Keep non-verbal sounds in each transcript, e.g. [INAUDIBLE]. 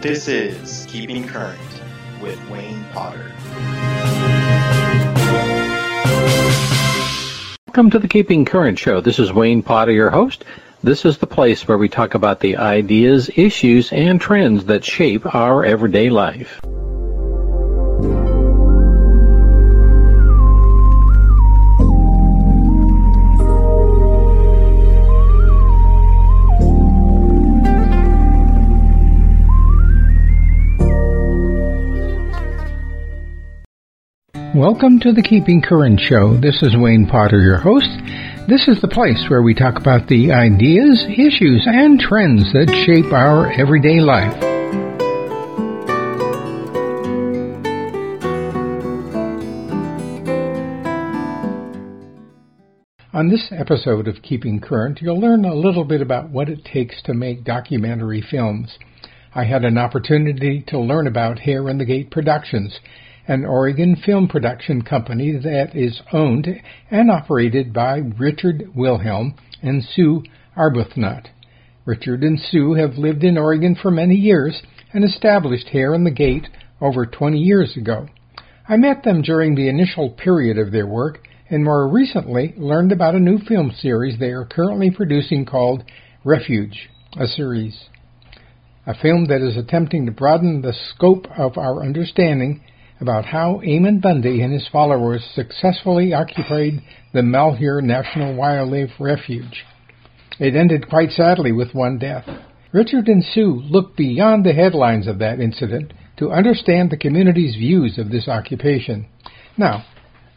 This is Keeping Current with Wayne Potter. Welcome to the Keeping Current Show. This is Wayne Potter, your host. This is the place where we talk about the ideas, issues, and trends that shape our everyday life. Welcome to the Keeping Current Show. This is Wayne Potter, your host. This is the place where we talk about the ideas, issues, and trends that shape our everyday life. On this episode of Keeping Current, you'll learn a little bit about what it takes to make documentary films. I had an opportunity to learn about Hair in the Gate Productions an Oregon film production company that is owned and operated by Richard Wilhelm and Sue Arbuthnot. Richard and Sue have lived in Oregon for many years and established Hair in the Gate over 20 years ago. I met them during the initial period of their work and more recently learned about a new film series they are currently producing called Refuge, a series. A film that is attempting to broaden the scope of our understanding about how Ammon Bundy and his followers successfully occupied the Malheur National Wildlife Refuge. It ended quite sadly with one death. Richard and Sue looked beyond the headlines of that incident to understand the community's views of this occupation. Now,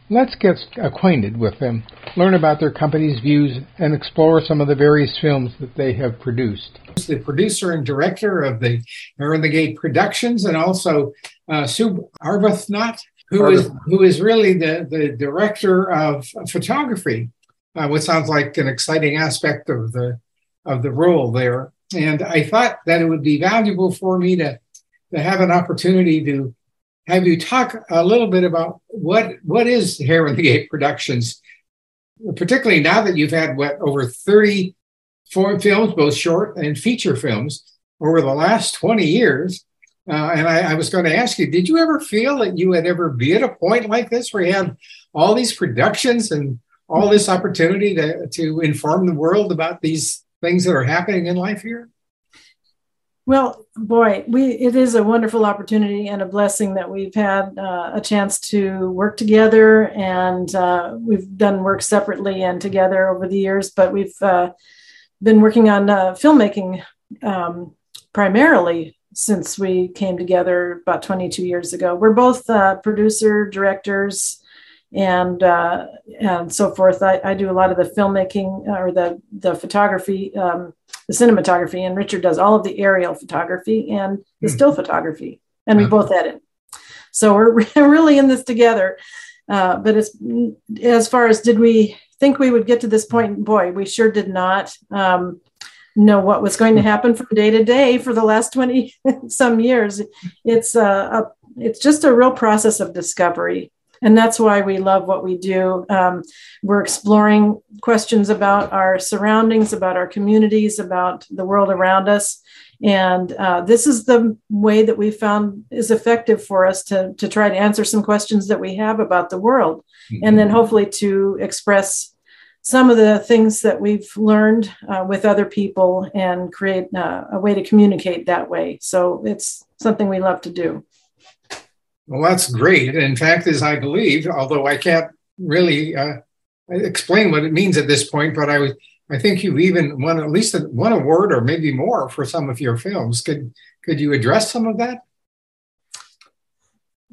let's get acquainted with them, learn about their company's views, and explore some of the various films that they have produced. The producer and director of the Hair in the Gate Productions and also uh, Sue Arbuthnot, who is who is really the, the director of photography, uh, what sounds like an exciting aspect of the of the role there. And I thought that it would be valuable for me to to have an opportunity to have you talk a little bit about what what is Hair in the Gate Productions, particularly now that you've had what over 30 films, both short and feature films, over the last 20 years. Uh, and I, I, was going to ask you, did you ever feel that you had ever be at a point like this where you have all these productions and all this opportunity to, to inform the world about these things that are happening in life here? Well, boy, we it is a wonderful opportunity and a blessing that we've had uh, a chance to work together, and uh, we've done work separately and together over the years. But we've uh, been working on uh, filmmaking um, primarily since we came together about 22 years ago. We're both uh, producer, directors, and uh, and so forth. I, I, do a lot of the filmmaking or the the photography, um, the cinematography, and Richard does all of the aerial photography and the mm. still photography, and we both edit. So [LAUGHS] we're really in this together. Uh, but as as far as did we think we would get to this point? Boy, we sure did not. Um, know what was going to happen from day to day for the last 20 [LAUGHS] some years it's a, a, it's just a real process of discovery and that's why we love what we do um, we're exploring questions about our surroundings about our communities about the world around us and uh, this is the way that we found is effective for us to, to try to answer some questions that we have about the world mm-hmm. and then hopefully to express some of the things that we've learned uh, with other people and create uh, a way to communicate that way. So it's something we love to do. Well, that's great. In fact, as I believe, although I can't really uh, explain what it means at this point, but I I think you've even won at least one award or maybe more for some of your films. Could could you address some of that?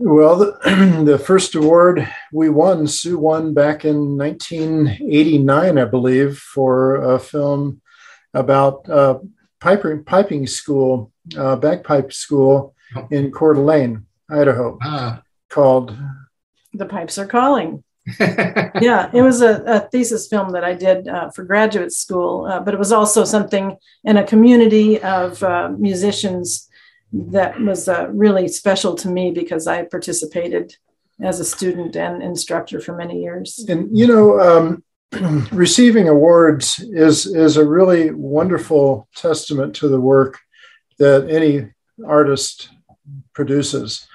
Well, the, [CLEARS THROAT] the, first award we won, Sue won back in 1989, I believe, for a film about uh, piping, piping school, uh, bagpipe school oh. in Coeur d'Alene, Idaho, ah. called The Pipes Are Calling. [LAUGHS] yeah, it was a, a, thesis film that I did uh, for graduate school, uh, but it was also something in a community of uh, musicians that was uh, really special to me because I participated as a student and instructor for many years. And you know, um, [CLEARS THROAT] receiving awards is is a really wonderful testament to the work that any artist produces.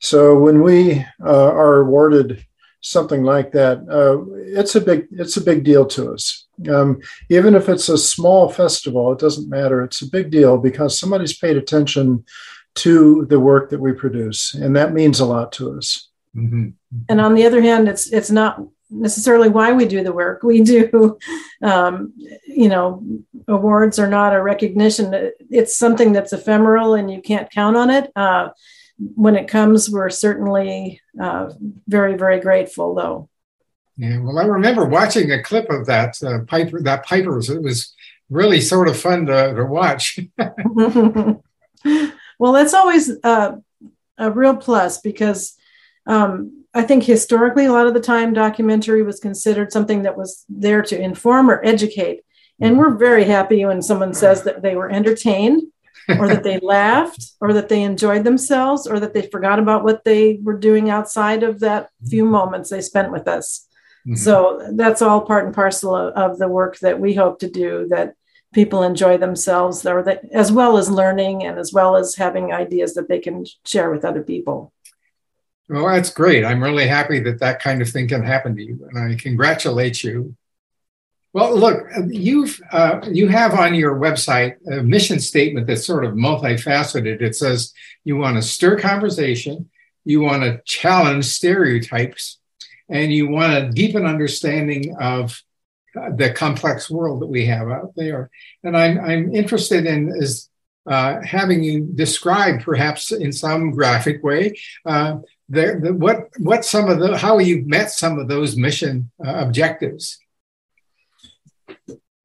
So when we uh, are awarded something like that, uh, it's a big it's a big deal to us. Um, even if it's a small festival, it doesn't matter. It's a big deal because somebody's paid attention to the work that we produce, and that means a lot to us. Mm-hmm. And on the other hand, it's it's not necessarily why we do the work. We do, um, you know, awards are not a recognition. It's something that's ephemeral and you can't count on it. Uh, when it comes, we're certainly uh, very, very grateful, though. Yeah, well, I remember watching a clip of that uh, Piper. That Piper's. It was really sort of fun to, to watch. [LAUGHS] [LAUGHS] well, that's always uh, a real plus because um, I think historically, a lot of the time, documentary was considered something that was there to inform or educate. And we're very happy when someone says that they were entertained or that they laughed or that they enjoyed themselves or that they forgot about what they were doing outside of that few moments they spent with us. Mm-hmm. So that's all part and parcel of, of, the work that we hope to do that people enjoy themselves or that as well as learning and as well as having ideas that they can share with other people. Well, that's great. I'm really happy that that kind of thing can happen to you, and I congratulate you. Well, look, you've uh, you have on your website a mission statement that's sort of multifaceted. It says you want to stir conversation, you want to challenge stereotypes, and you want to deepen understanding of the complex world that we have out there. And I'm I'm interested in is uh, having you describe, perhaps in some graphic way, uh, the, the, what what some of the how you met some of those mission uh, objectives.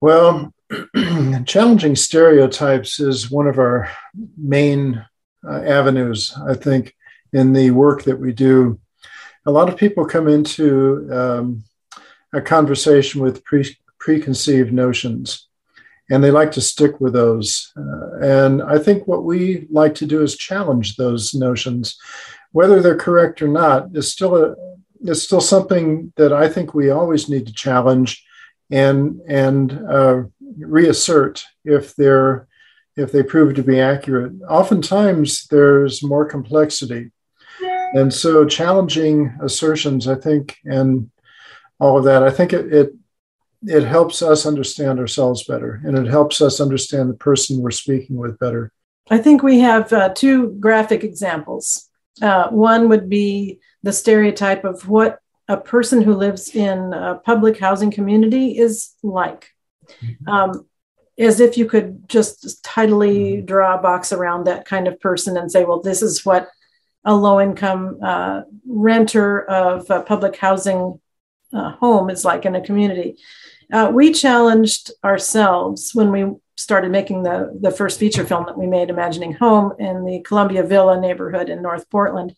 Well, [CLEARS THROAT] challenging stereotypes is one of our main uh, avenues, I think, in the work that we do. A lot of people come into um, a conversation with pre- preconceived notions and they like to stick with those. Uh, and I think what we like to do is challenge those notions whether they're correct or not is still a is still something that I think we always need to challenge and and uh, reassert if they're if they prove to be accurate. Oftentimes, there's more complexity, and so challenging assertions, I think, and all of that, I think it, it it helps us understand ourselves better, and it helps us understand the person we're speaking with better. I think we have uh, two graphic examples uh, one would be the stereotype of what a person who lives in a public housing community is like. Mm-hmm. Um, as if you could just tidily mm-hmm. draw a box around that kind of person and say, well, this is what a low income uh, renter of a public housing uh, home is like in a community. Uh, we challenged ourselves when we started making the, the first feature film that we made, Imagining Home, in the Columbia Villa neighborhood in North Portland.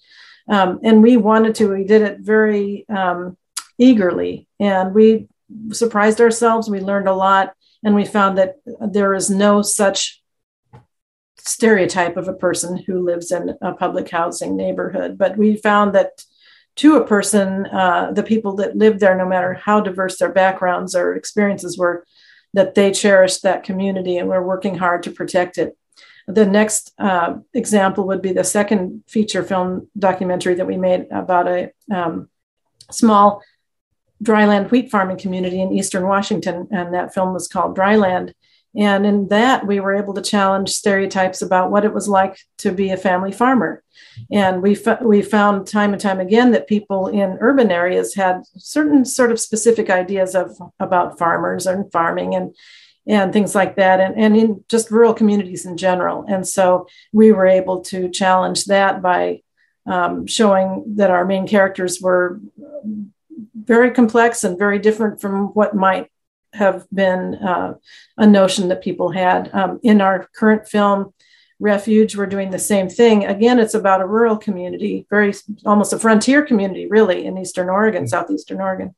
Um, and we wanted to, we did it very um, eagerly. And we surprised ourselves. We learned a lot. And we found that there is no such stereotype of a person who lives in a public housing neighborhood. But we found that to a person, uh, the people that live there, no matter how diverse their backgrounds or experiences were, that they cherish that community and we're working hard to protect it. The next uh, example would be the second feature film documentary that we made about a um, small dryland wheat farming community in eastern Washington, and that film was called Dryland. And in that, we were able to challenge stereotypes about what it was like to be a family farmer. And we, f- we found time and time again that people in urban areas had certain sort of specific ideas of about farmers and farming and, and things like that, and, and in just rural communities in general. And so we were able to challenge that by um, showing that our main characters were very complex and very different from what might have been uh, a notion that people had. Um, in our current film, Refuge, we're doing the same thing. Again, it's about a rural community, very almost a frontier community, really, in Eastern Oregon, mm-hmm. Southeastern Oregon.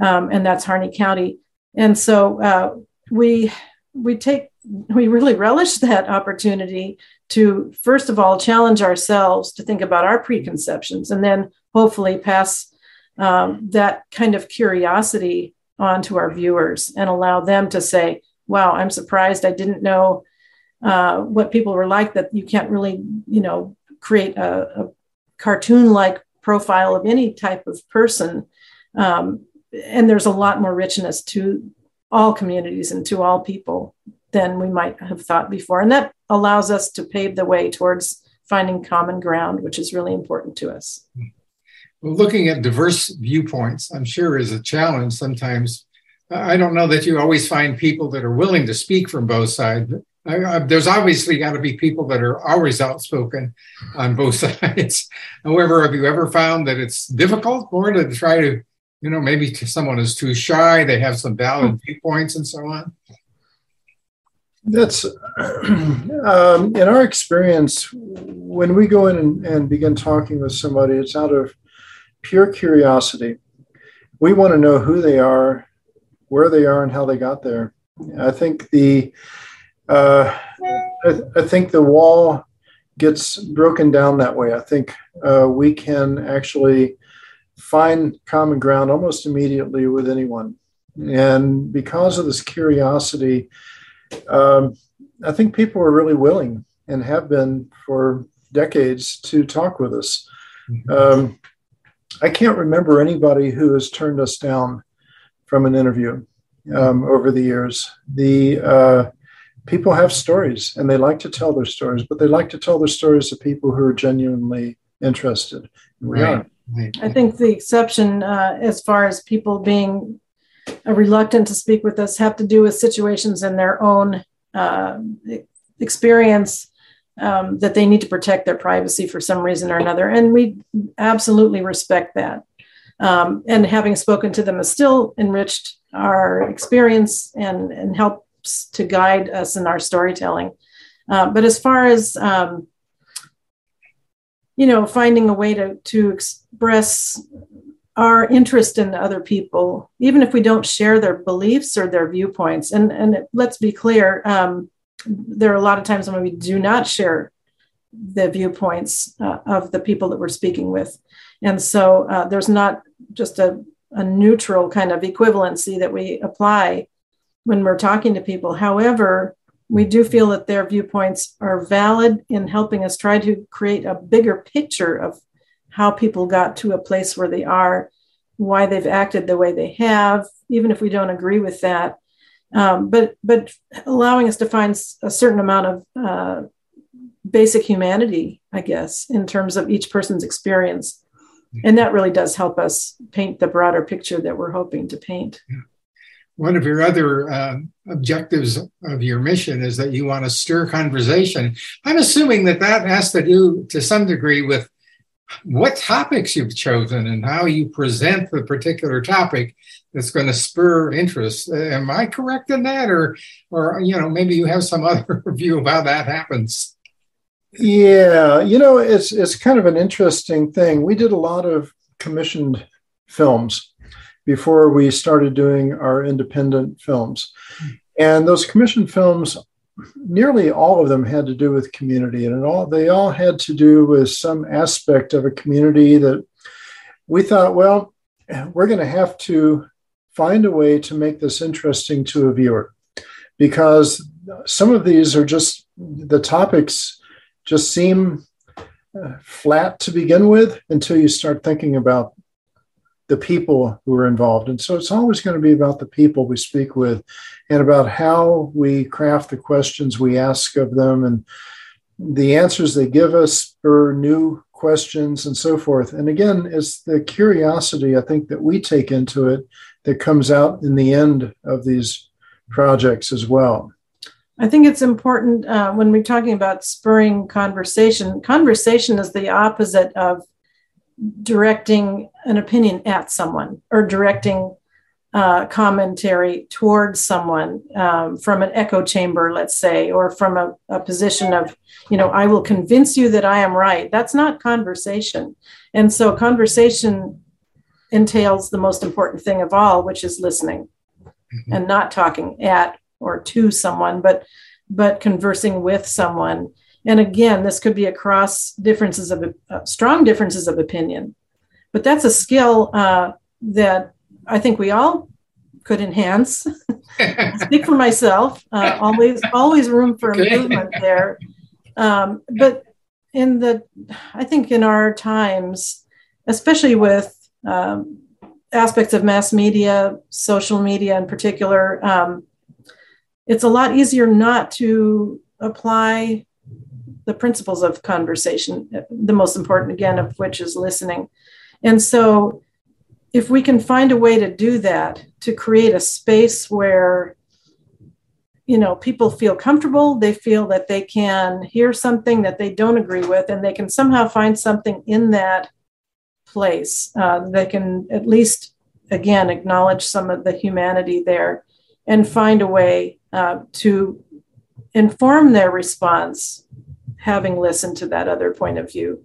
Um, and that's Harney County. And so uh, we we take we really relish that opportunity to first of all challenge ourselves to think about our preconceptions and then hopefully pass um, that kind of curiosity on to our viewers and allow them to say, wow, I'm surprised I didn't know uh, what people were like that you can't really, you know, create a, a cartoon like profile of any type of person. Um, and there's a lot more richness to all communities and to all people than we might have thought before. And that allows us to pave the way towards finding common ground, which is really important to us. Well, looking at diverse viewpoints, I'm sure is a challenge sometimes. I don't know that you always find people that are willing to speak from both sides. I, I, there's obviously got to be people that are always outspoken on both [LAUGHS] sides. However, have you ever found that it's difficult more to try to, you know, maybe someone is too shy, they have some valid viewpoints and so on? That's [CLEARS THROAT] um, in our experience when we go in and, and begin talking with somebody, it's out of pure curiosity. We want to know who they are, where they are, and how they got there. I think the uh, I, I, think the wall gets broken down that way. I think uh, we can actually find common ground almost immediately with anyone. And because of this curiosity, um, I think people are really willing and have been for decades to talk with us. Mm-hmm. Um, I can't remember anybody who has turned us down from an interview um, over the years. The uh, people have stories and they like to tell their stories, but they like to tell their stories to people who are genuinely interested. We right. are. I think the exception, uh, as far as people being reluctant to speak with us, have to do with situations in their own uh, experience um, that they need to protect their privacy for some reason or another. And we absolutely respect that. Um, and having spoken to them has still enriched our experience and, and helps to guide us in our storytelling. Uh, but as far as um, you know, finding a way to to express our interest in other people, even if we don't share their beliefs or their viewpoints. And and let's be clear, um, there are a lot of times when we do not share the viewpoints uh, of the people that we're speaking with. And so uh, there's not just a, a neutral kind of equivalency that we apply when we're talking to people. However, we do feel that their viewpoints are valid in helping us try to create a bigger picture of how people got to a place where they are, why they've acted the way they have, even if we don't agree with that, um, but but allowing us to find a certain amount of uh, basic humanity, I guess, in terms of each person's experience, and that really does help us paint the broader picture that we're hoping to paint. One of your other uh, objectives of your mission is that you want to stir conversation. I'm assuming that that has to do to some degree with what topics you've chosen and how you present the particular topic that's going to spur interest. Uh, am I correct in that, or, or you know, maybe you have some [LAUGHS] other view of how that happens? Yeah, you know, it's it's kind of an interesting thing. We did a lot of commissioned films before we started doing our independent films, and those commissioned films nearly all of them had to do with community and all they all had to do with some aspect of a community that we thought well we're going to have to find a way to make this interesting to a viewer because some of these are just the topics just seem uh, flat to begin with until you start thinking about the people who are involved. And so it's always going to be about the people we speak with and about how we craft the questions we ask of them and the answers they give us for new questions and so forth. And again, it's the curiosity I think that we take into it that comes out in the end of these projects as well. I think it's important uh, when we're talking about spurring conversation. Conversation is the opposite of directing an opinion at someone or directing uh, commentary towards someone um, from an echo chamber, let's say, or from a, a, position of, you know, I will convince you that I am right. That's not conversation. And so conversation entails the most important thing of all, which is listening mm-hmm. and not talking at or to someone, but but conversing with someone and again, this could be across differences of uh, strong differences of opinion, but that's a skill uh, that I think we all could enhance. [LAUGHS] Speak for myself. Uh, always, always room for improvement there. Um, but in the, I think in our times, especially with um, aspects of mass media, social media in particular, um, it's a lot easier not to apply the principles of conversation, the most important, again, of which is listening. And so, if we can find a way to do that, to create a space where you know people feel comfortable they feel that they can hear something that they don't agree with and they can somehow find something in that place uh, they can at least again acknowledge some of the humanity there and find a way uh, to inform their response having listened to that other point of view.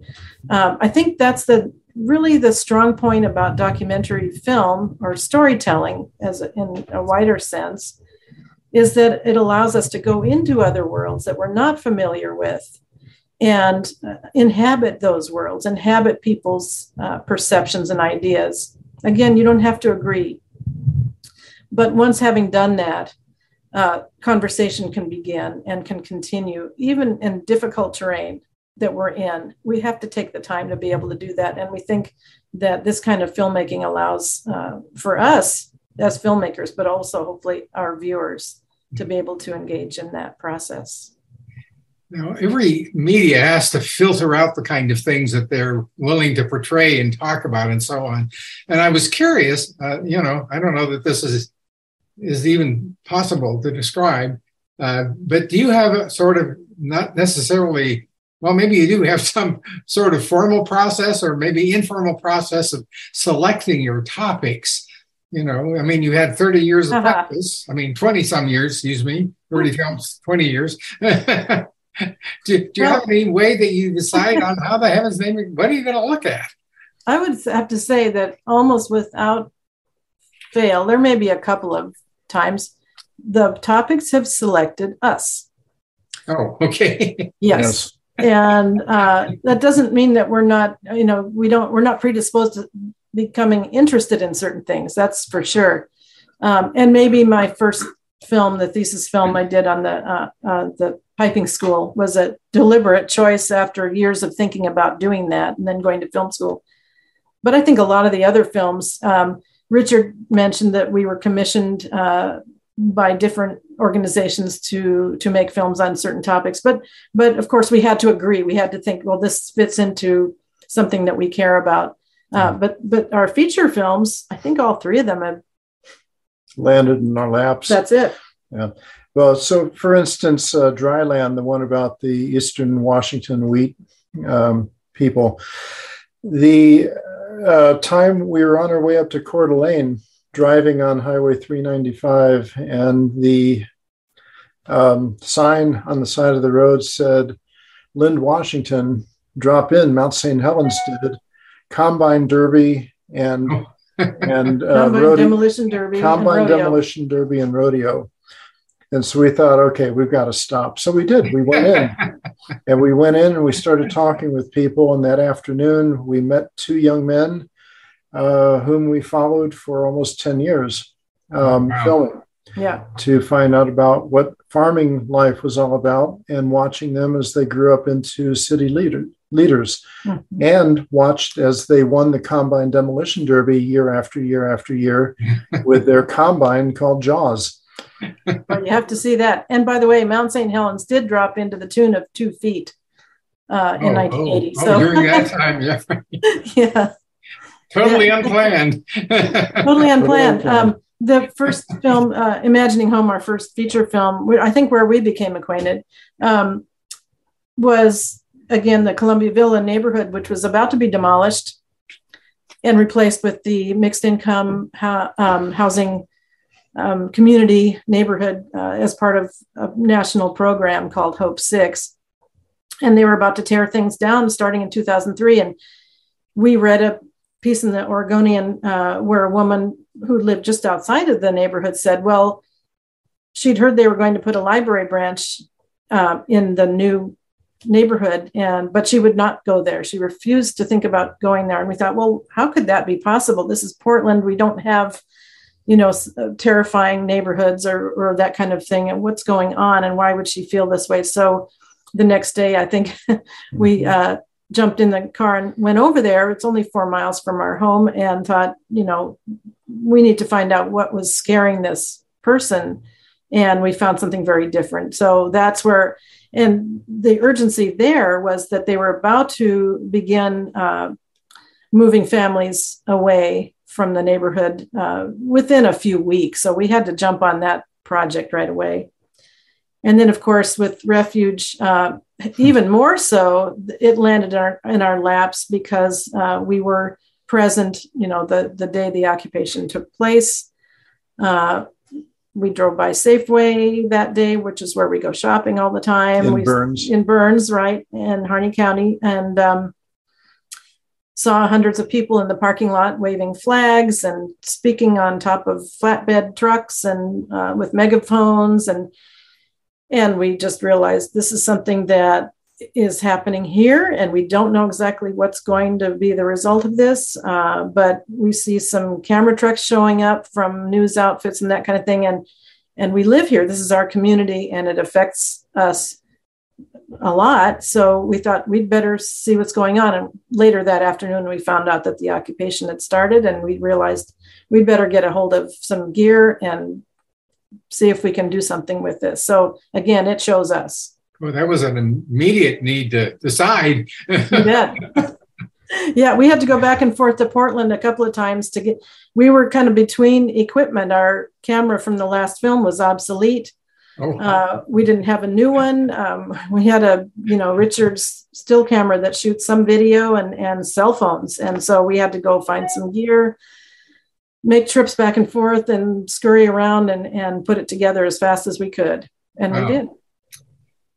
Um, i think that's the really the strong point about documentary film or storytelling as in a wider sense is that it allows us to go into other worlds that we're not familiar with and uh, inhabit those worlds inhabit people's uh, perceptions and ideas. Again you don't have to agree but once having done that uh, conversation can begin and can continue even in difficult terrain that we're in. We have to take the time to be able to do that. And we think that this kind of filmmaking allows uh, for us as filmmakers, but also hopefully our viewers to be able to engage in that process. Now, every media has to filter out the kind of things that they're willing to portray and talk about and so on. And I was curious, uh, you know, I don't know that this is is even possible to describe, uh, but do you have a sort of not necessarily well, maybe you do have [LAUGHS] some sort of formal process or maybe informal process of selecting your topics. You know, I mean, you had 30 years of uh-huh. practice. I mean, 20 some years, excuse me, 30 films, 20 years. [LAUGHS] do, do, you well, have any way that you decide on how the heavens name, what are you going to look at? I would have to say that almost without fail, there may be a couple of times the topics have selected us. Oh, okay. [LAUGHS] yes. yes and uh, that doesn't mean that we're not you know we don't we're not predisposed to becoming interested in certain things that's for sure um, and maybe my first film the thesis film i did on the uh, uh, the piping school was a deliberate choice after years of thinking about doing that and then going to film school but i think a lot of the other films um, richard mentioned that we were commissioned uh, by different organizations to to make films on certain topics but but of course we had to agree. We had to think well this fits into something that we care about. Uh, mm-hmm. but but our feature films i think all three of them have landed in our laps. That's it. Yeah. Well so for instance uh, dryland the one about the eastern washington wheat um, people the uh, time we were on our way up to Coeur d'Alene, driving on Highway 395, and the um, sign on the side of the road said, Lind, Washington, drop in, Mount St. Helens did, Combine Derby, and oh. [LAUGHS] and uh, Combine rodeo, Demolition Derby, Combine Demolition Derby, and Rodeo. And so we thought, okay, we've got to stop. So we did. We went in [LAUGHS] and we went in and we started talking with people. And that afternoon, we met two young men uh, whom we followed for almost 10 years um, wow. filming. Yeah. To find out about what farming life was all about and watching them as they grew up into city leader, leaders mm-hmm. and watched as they won the Combine Demolition Derby year after year after year [LAUGHS] with their combine called Jaws. But you have to see that. And by the way, Mount St. Helens did drop into the tune of two feet uh, in oh, 1980. Oh, so oh, during that [LAUGHS] time, yeah. yeah. Totally yeah. unplanned. [LAUGHS] totally unplanned. Um, the first film, uh, Imagining Home, our first feature film, I think where we became acquainted, um, was again the Columbia Villa neighborhood, which was about to be demolished and replaced with the mixed income um, housing um, community neighborhood uh, as part of a national program called Hope Six. And they were about to tear things down starting in 2003. And we read a piece in the Oregonian uh, where a woman who lived just outside of the neighborhood said, well, she'd heard they were going to put a library branch uh, in the new neighborhood and but she would not go there she refused to think about going there and we thought well how could that be possible this is portland we don't have you know, uh, terrifying neighborhoods or, or that kind of thing, and what's going on, and why would she feel this way? So the next day, I think [LAUGHS] we mm-hmm. uh, jumped in the car and went over there. It's only four miles from our home, and thought, you know, we need to find out what was scaring this person. And we found something very different. So that's where, and the urgency there was that they were about to begin uh, moving families away from the neighborhood uh, within a few weeks. So we had to jump on that project right away. And then, of course, with refuge, uh, even more so, it landed in our, in our laps because uh, we were present, you know, the, the day the occupation took place. Uh, we drove by Safeway that day, which is where we go shopping all the time. In we, Burns. In Burns, right, in Harney County. And um, saw hundreds of people in the parking lot waving flags and speaking on top of flatbed trucks and uh, with megaphones. And and we just realized this is something that is happening here and we don't know exactly what's going to be the result of this uh, but we see some camera trucks showing up from news outfits and that kind of thing. And and we live here. This is our community and it affects us a lot. So we thought we'd better see what's going on. And later that afternoon, we found out that the occupation had started, and we realized we'd better get a hold of some gear and see if we can do something with this. So again, it shows us. Well, that was an immediate need to decide. yeah. [LAUGHS] yeah, we had to go back and forth to Portland a couple of times to get. We were kind of between equipment. Our camera from the last film was obsolete Oh. Uh, we didn't have a new one. Um, we had a, you know, Richards still camera that shoots some video and, and cell phones. And so we had to go find some gear, make trips back and forth and scurry around and, and put it together as fast as we could. And wow. we did.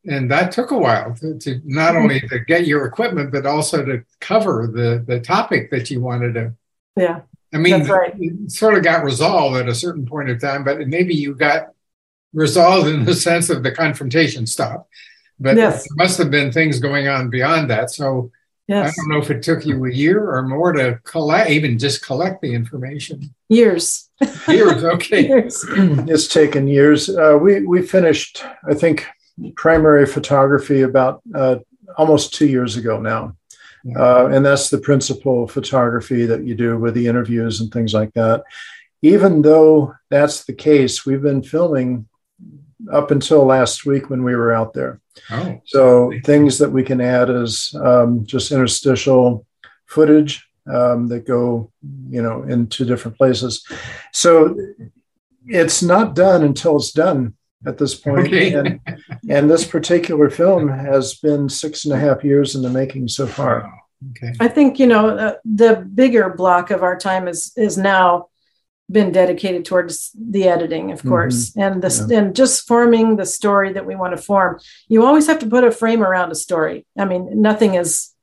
And that took a while to, to not only to get your equipment, but also to cover the, the topic that you wanted to. Yeah. I mean, right. it sort of got resolved at a certain point of time, but maybe you got resolved in the [LAUGHS] sense of the confrontation stop. But yes. there must have been things going on beyond that. So yes. I don't know if it took you a year or more to collect, even just collect the information. Years. [LAUGHS] Years, okay. years. [CLEARS THROAT] it's taken years. Uh, we we finished, I think, primary photography about uh, almost two years ago now. Uh, and that's the principal photography that you do with the interviews and things like that. Even though that's the case, we've been filming up until last week when we were out there. Oh, so things that we can add is um, just interstitial footage um, that go, you know, into different places. So it's not done until it's done at this point. Okay. And, and this particular film has been six and a half years in the making so far. Okay. I think you know uh, the bigger block of our time is is now been dedicated towards the editing, of mm-hmm. course, mm-hmm. and the yeah. and just forming the story that we want to form. You always have to put a frame around a story. I mean, nothing is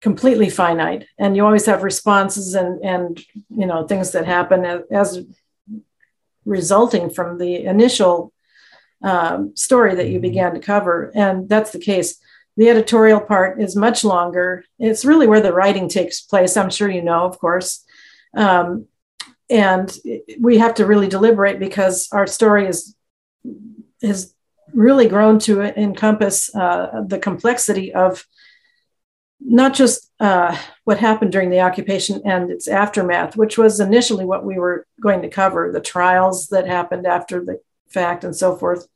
completely finite, and you always have responses and and you know things that happen as, as resulting from the initial um, story that you mm-hmm. began to cover, and that's the case. The editorial part is much longer. It's really where the writing takes place. I'm sure you know, of course. Um, and we have to really deliberate because our story is has really grown to encompass uh, the complexity of not just uh, what happened during the occupation and its aftermath, which was initially what we were going to cover, the trials that happened after the fact and so forth.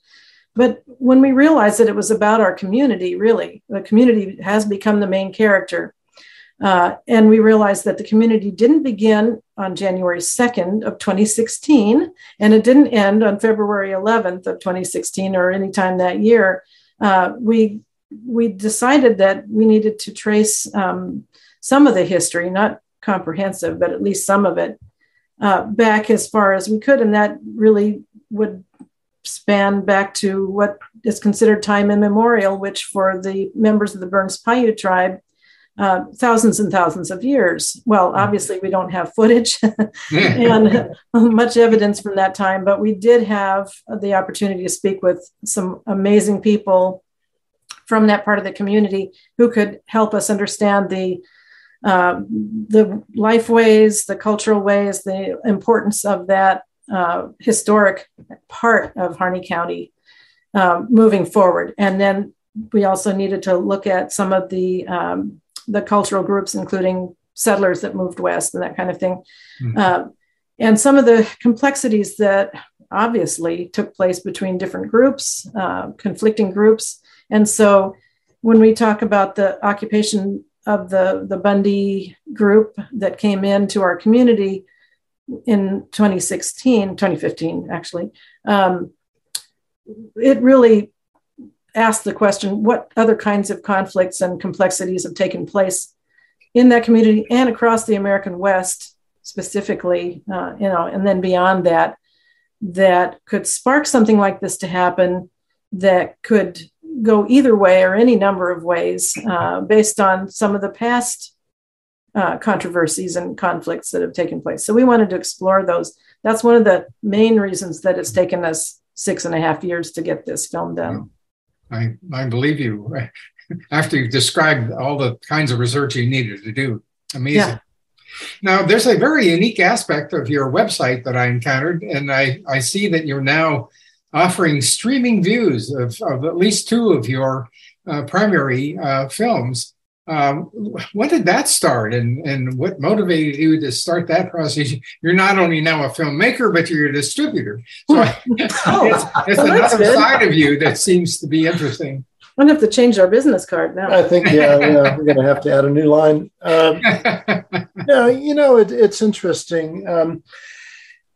But when we realized that it was about our community, really, the community has become the main character. Uh, and we realized that the community didn't begin on January 2nd of 2016, and it didn't end on February 11th of 2016 or any time that year. Uh, we we decided that we needed to trace um, some of the history, not comprehensive, but at least some of it, uh, back as far as we could, and that really would span back to what is considered time immemorial, which for the members of the Burns Paiute tribe uh, thousands and thousands of years. Well, hmm. obviously, we don't have footage [LAUGHS] and much evidence from that time, but we did have the opportunity to speak with some amazing people from that part of the community who could help us understand the uh, the life ways, the cultural ways, the importance of that uh, historic part of Harney County um, moving forward. And then we also needed to look at some of the um, the cultural groups, including settlers that moved west and that kind of thing, mm-hmm. uh, and some of the complexities that obviously took place between different groups, uh, conflicting groups. And so when we talk about the occupation of the, the Bundy group that came into our community in 2016, 2015, actually, um, it really asked the question what other kinds of conflicts and complexities have taken place in that community and across the American West specifically, uh, you know, and then beyond that, that could spark something like this to happen that could go either way or any number of ways uh, based on some of the past uh, controversies and conflicts that have taken place. So we wanted to explore those. That's one of the main reasons that it's taken us six and a half years to get this film done. I, I believe you. [LAUGHS] After you've described all the kinds of research you needed to do, amazing. Yeah. Now, there's a very unique aspect of your website that I encountered, and I, I see that you're now offering streaming views of, of at least two of your uh, primary uh, films. Um, when did that start and, and what motivated you to start that process? [LAUGHS] You're not only now a filmmaker, but you're a distributor. So [LAUGHS] [LAUGHS] oh, it's, it's well, another side of you that seems to be interesting. I'm gonna have to change our business card now. I think, yeah, yeah we're gonna have to add a new line. Um, yeah, you know, it, it's interesting. Um,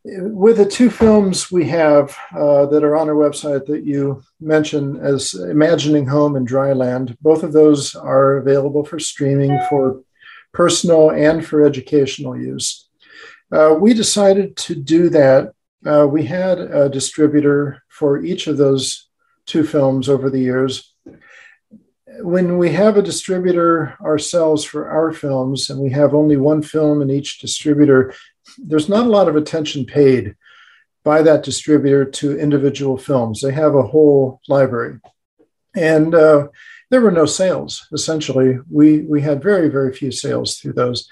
with the two films we have uh, that are on our website that you mentioned as Imagining Home and Dryland, both of those are available for streaming for personal and for educational use. Uh, we decided to do that. Uh, we had a distributor for each of those two films over the years. When we have a distributor ourselves for our films and we have only one film in each distributor, there's not a lot of attention paid by that distributor to individual films. They have a whole library. And uh, there were no sales, essentially. We, we had very, very few sales through those.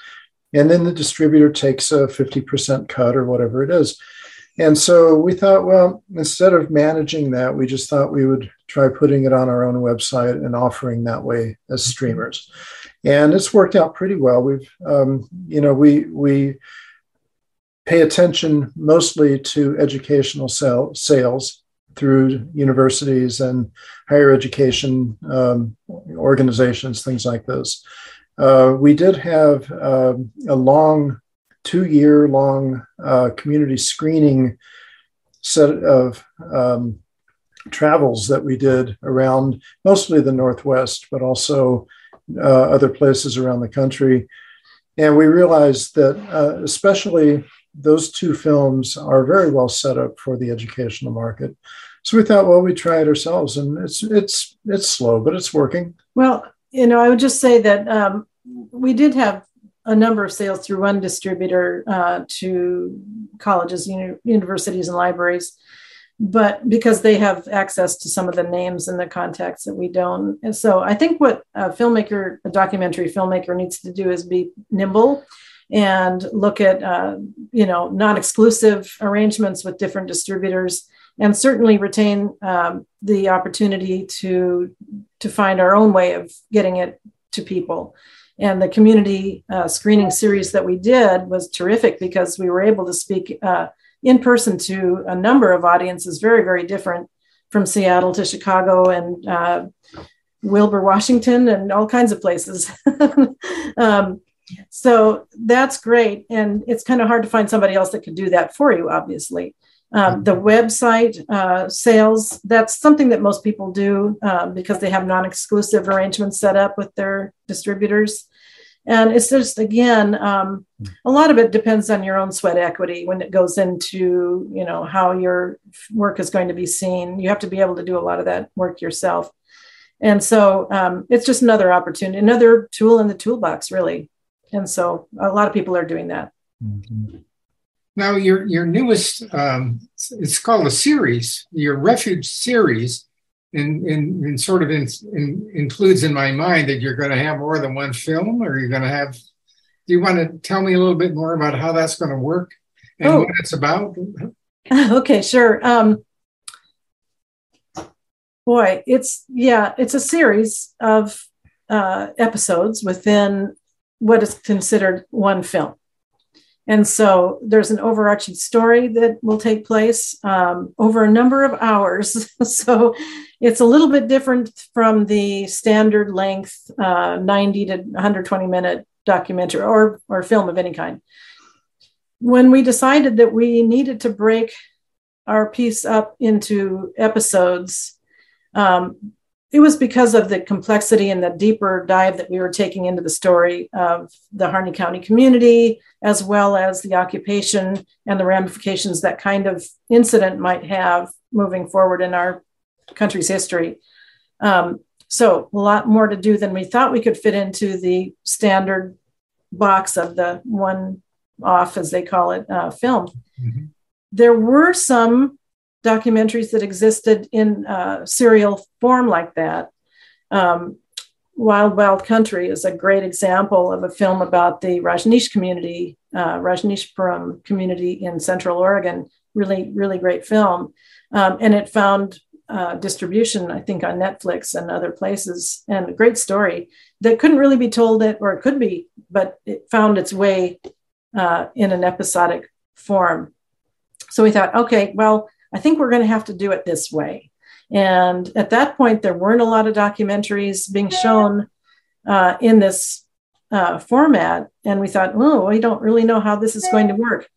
And then the distributor takes a 50% cut or whatever it is. And so we thought, well, instead of managing that, we just thought we would try putting it on our own website and offering that way as streamers. And it's worked out pretty well. We've, um, you know, we we pay attention mostly to educational sell, sales through universities and higher education um, organizations, things like this. Uh, we did have uh, a long, two year long uh, community screening set of um, travels that we did around mostly the Northwest, but also uh, other places around the country. And we realized that, uh, especially those two films are very well set up for the educational market. So we thought, well, we try it ourselves, and it's it's it's slow, but it's working. Well, you know, I would just say that um, we did have a number of sales through one distributor uh, to colleges, uni- universities, and libraries, but because they have access to some of the names and the contacts that we don't. And so I think what a filmmaker, a documentary filmmaker, needs to do is be nimble and look at uh, you know non-exclusive arrangements with different distributors and certainly retain um, the opportunity to to find our own way of getting it to people. And the community uh, screening series that we did was terrific because we were able to speak uh, in person to a number of audiences very very different from seattle to chicago and uh, wilbur washington and all kinds of places. [LAUGHS] Um, so that's great. And it's kind of hard to find somebody else that could do that for you, obviously. Um, the website uh, sales, that's something that most people do um, because they have non exclusive arrangements set up with their distributors. And it's just, again, um, a lot of it depends on your own sweat equity when it goes into, you know, how your work is going to be seen. You have to be able to do a lot of that work yourself. And so um, it's just another opportunity, another tool in the toolbox, really. And so a lot of people are doing that. Mm-hmm. Now, your your newest um, it's called a series. Your refuge series, in in, in sort of in, in, includes in my mind that you're going to have more than one film, or you're going to have do you want to tell me a little bit more about how that's going to work and oh. what it's about? [LAUGHS] okay, sure. Um, boy, it's yeah, it's a series of uh, episodes within what is considered one film. And so there's an overarching story that will take place um, over a number of hours. [LAUGHS] so it's a little bit different from the standard length uh, 90 to 120 minute documentary or, or film of any kind. When we decided that we needed to break our piece up into episodes, um, it was because of the complexity and the deeper dive that we were taking into the story of the Harney County community, as well as the occupation and the ramifications that kind of incident might have moving forward in our country's history. Um, so, a lot more to do than we thought we could fit into the standard box of the one off, as they call it, uh, film. Mm-hmm. There were some documentaries that existed in uh, serial form like that. Um, Wild Wild Country is a great example of a film about the Rajneesh community, uh, Rajneeshpuram community in Central Oregon. Really, really great film. Um, and it found uh, distribution, I think, on Netflix and other places, and a great story that couldn't really be told it, or it could be, but it found its way uh, in an episodic form. So we thought, okay, well, I think we're going to have to do it this way. And at that point, there weren't a lot of documentaries being shown uh, in this uh, format. And we thought, oh, we don't really know how this is going to work.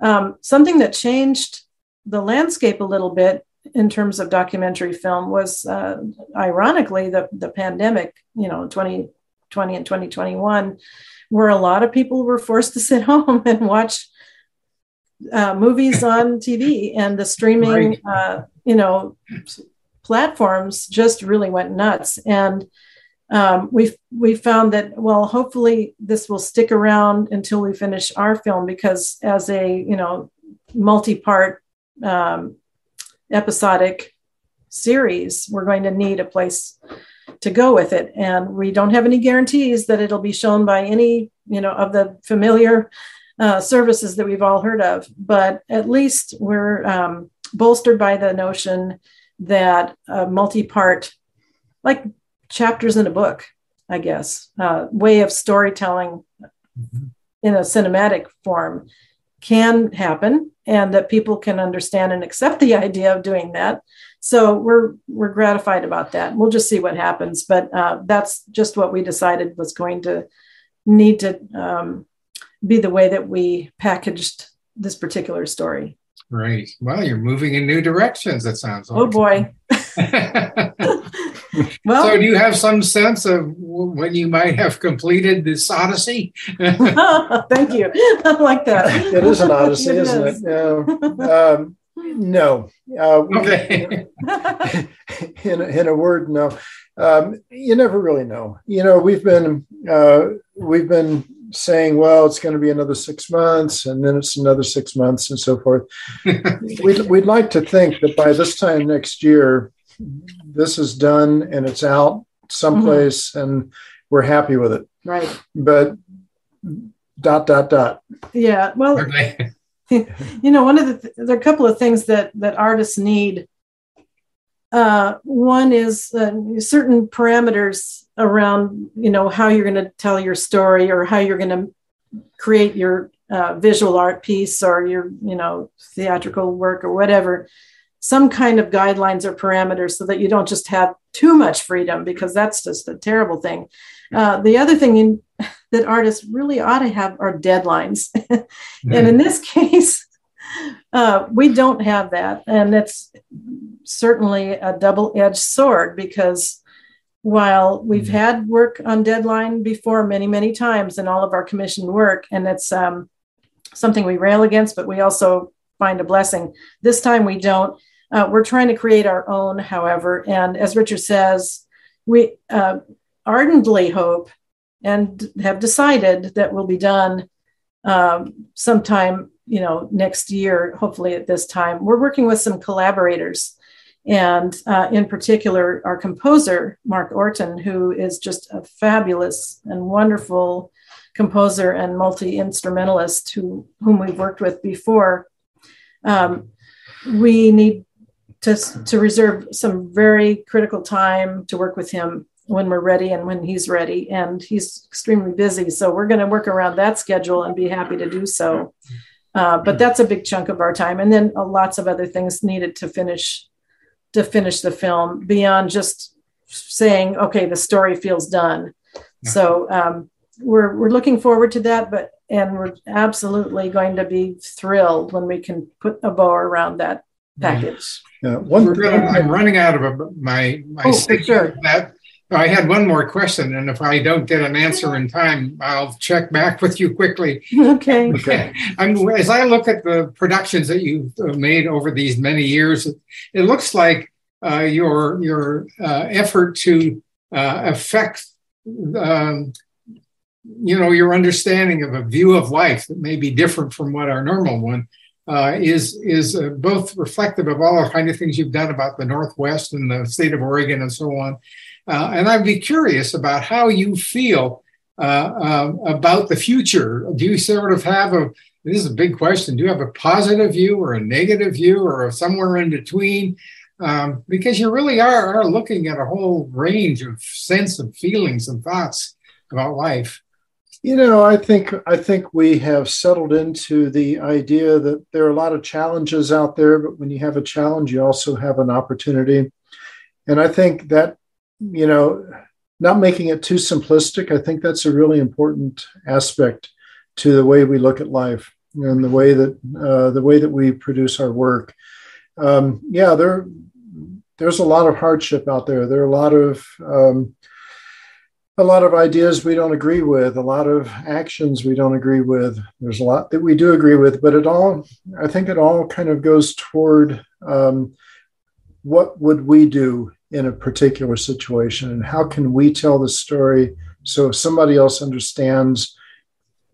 Um, something that changed the landscape a little bit in terms of documentary film was uh, ironically the, the pandemic, you know, 2020 and 2021, where a lot of people were forced to sit [LAUGHS] home and watch uh, movies on TV and the streaming, right. uh, you know, platforms just really went nuts. And um, we we found that well, hopefully this will stick around until we finish our film because as a you know multi-part um, episodic series, we're going to need a place to go with it, and we don't have any guarantees that it'll be shown by any you know of the familiar uh, services that we've all heard of, but at least we're um, bolstered by the notion that a multi-part, like chapters in a book, I guess, uh, way of storytelling mm-hmm. in a cinematic form can happen, and that people can understand and accept the idea of doing that. So we're we're gratified about that. We'll just see what happens, but uh, that's just what we decided was going to need to um, be the way that we packaged this particular story. Right. Well, you're moving in new directions, it sounds like. Oh, boy. [LAUGHS] [LAUGHS] well, so, do you have some sense of when you might have completed this odyssey? [LAUGHS] Thank you. I like that. It is an odyssey, is isn't it? Yeah. Um, no. Uh, okay. in, a, in a word, no. Um, you never really know. You know, we've been uh, we've been saying, well, it's going to be another six months, and then it's another six months, and so forth. [LAUGHS] we'd, we'd like to think that by this time next year, this is done and it's out someplace, mm-hmm. and we're happy with it. Right. But dot dot dot. Yeah. Well, [LAUGHS] you know, one of the th- there are a couple of things that that artists need. Uh, one is uh, certain parameters around you know how you're going to tell your story or how you're going to create your uh, visual art piece or your you know theatrical work or whatever. Some kind of guidelines or parameters so that you don't just have too much freedom because that's just a terrible thing. Uh, the other thing in, [LAUGHS] that artists really ought to have are deadlines. Mm-hmm. [LAUGHS] and in this [LAUGHS] case uh, we don't have that. And it's certainly a double-edged sword because while we've mm-hmm. had work on deadline before many many times in all of our commissioned work and it's um, something we rail against but we also find a blessing. This time we don't. Uh, we're trying to create our own however and as richard says we uh, ardently hope and have decided that will be done um, sometime you know next year hopefully at this time. We're working with some collaborators and uh, in particular, our composer, Mark Orton, who is just a fabulous and wonderful composer and multi instrumentalist who whom we've worked with before. Um, we need to to reserve some very critical time to work with him when we're ready and when he's ready. And he's extremely busy, so we're going to work around that schedule and be happy to do so. Uh, but that's a big chunk of our time, and then uh, lots of other things needed to finish to finish the film beyond just saying, okay, the story feels done. Yeah. So um, we're we're looking forward to that, but and we're absolutely going to be thrilled when we can put a bow around that package. Yeah, one, gonna, I'm running out of my my oh, sure. that I had one more question, and if I don't get an answer in time, I'll check back with you quickly. Okay. Okay. [LAUGHS] I'm, as I look at the productions that you've uh, made over these many years, it looks like uh, your your uh, effort to uh, affect, um, you know, your understanding of a view of life that may be different from what our normal one uh, is is uh, both reflective of all the kind of things you've done about the Northwest and the state of Oregon and so on uh, and I'd be curious about how you feel uh, um, about the future. Do you sort of have a, this is a big question, do you have a positive view or a negative view or somewhere in between? Um, because you really are, are looking at a whole range of sense of feelings and thoughts about life. You know, I think I think we have settled into the idea that there are a lot of challenges out there, but when you have a challenge, you also have an opportunity. And I think that you know, not making it too simplistic. I think that's a really important aspect to the way we look at life and the way that uh, the way that we produce our work. Um, yeah, there there's a lot of hardship out there. There are a lot of um, a lot of ideas we don't agree with, a lot of actions we don't agree with. There's a lot that we do agree with, but it all I think it all kind of goes toward um, what would we do in a particular situation? And how can we tell the story so somebody else understands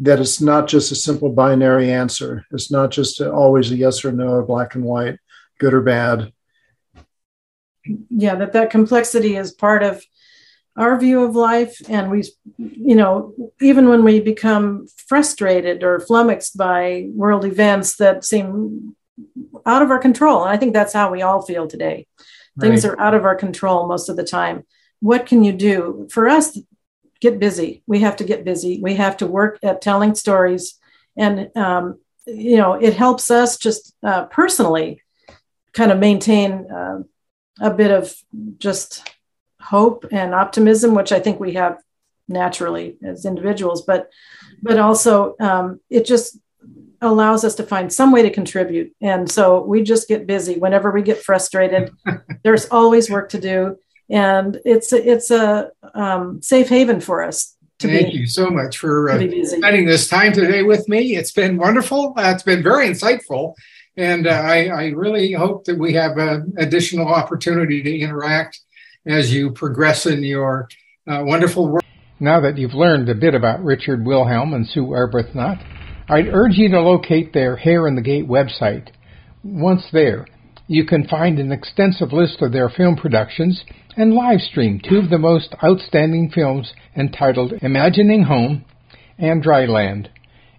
that it's not just a simple binary answer it's not just a, always a yes or no black and white good or bad? Yeah that that complexity is part of our view of life. And we you know even when we become frustrated or flummoxed by world events that seem out of our control and i think that's how we all feel today Things are out of our control most of the time. What can you do? For us, get busy. We have to get busy. We have to work at telling stories. And, um, you know, it helps us just uh, personally kind of maintain uh, a bit of just hope and optimism, which I think we have naturally as individuals, but but also um, it just allows us to find some way to contribute. And so we just get busy whenever we get frustrated. [LAUGHS] there's always work to do, and it's a, it's a um, safe haven for us. Thank be, Thank you so much for uh, spending this time today with me. It's been wonderful. Uh, it's been very insightful. And uh, I, I, really hope that we have an additional opportunity to interact as you progress in your uh, wonderful work. Now that you've learned a bit about Richard Wilhelm and Sue Arbuthnot, I'd urge you to locate their Hair in the Gate website. Once there, you can find an extensive list of their film productions and live stream two of the most outstanding films entitled Imagining Home and Dryland.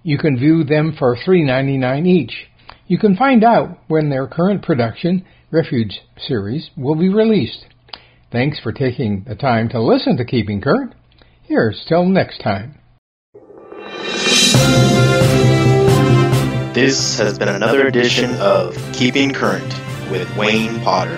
You can view them for $3.99 each. You can find out when their current production, Refuge series, will be released. Thanks for taking the time to listen to Keeping Current. Here's till next time. This has been another edition of Keeping Current with Wayne Potter.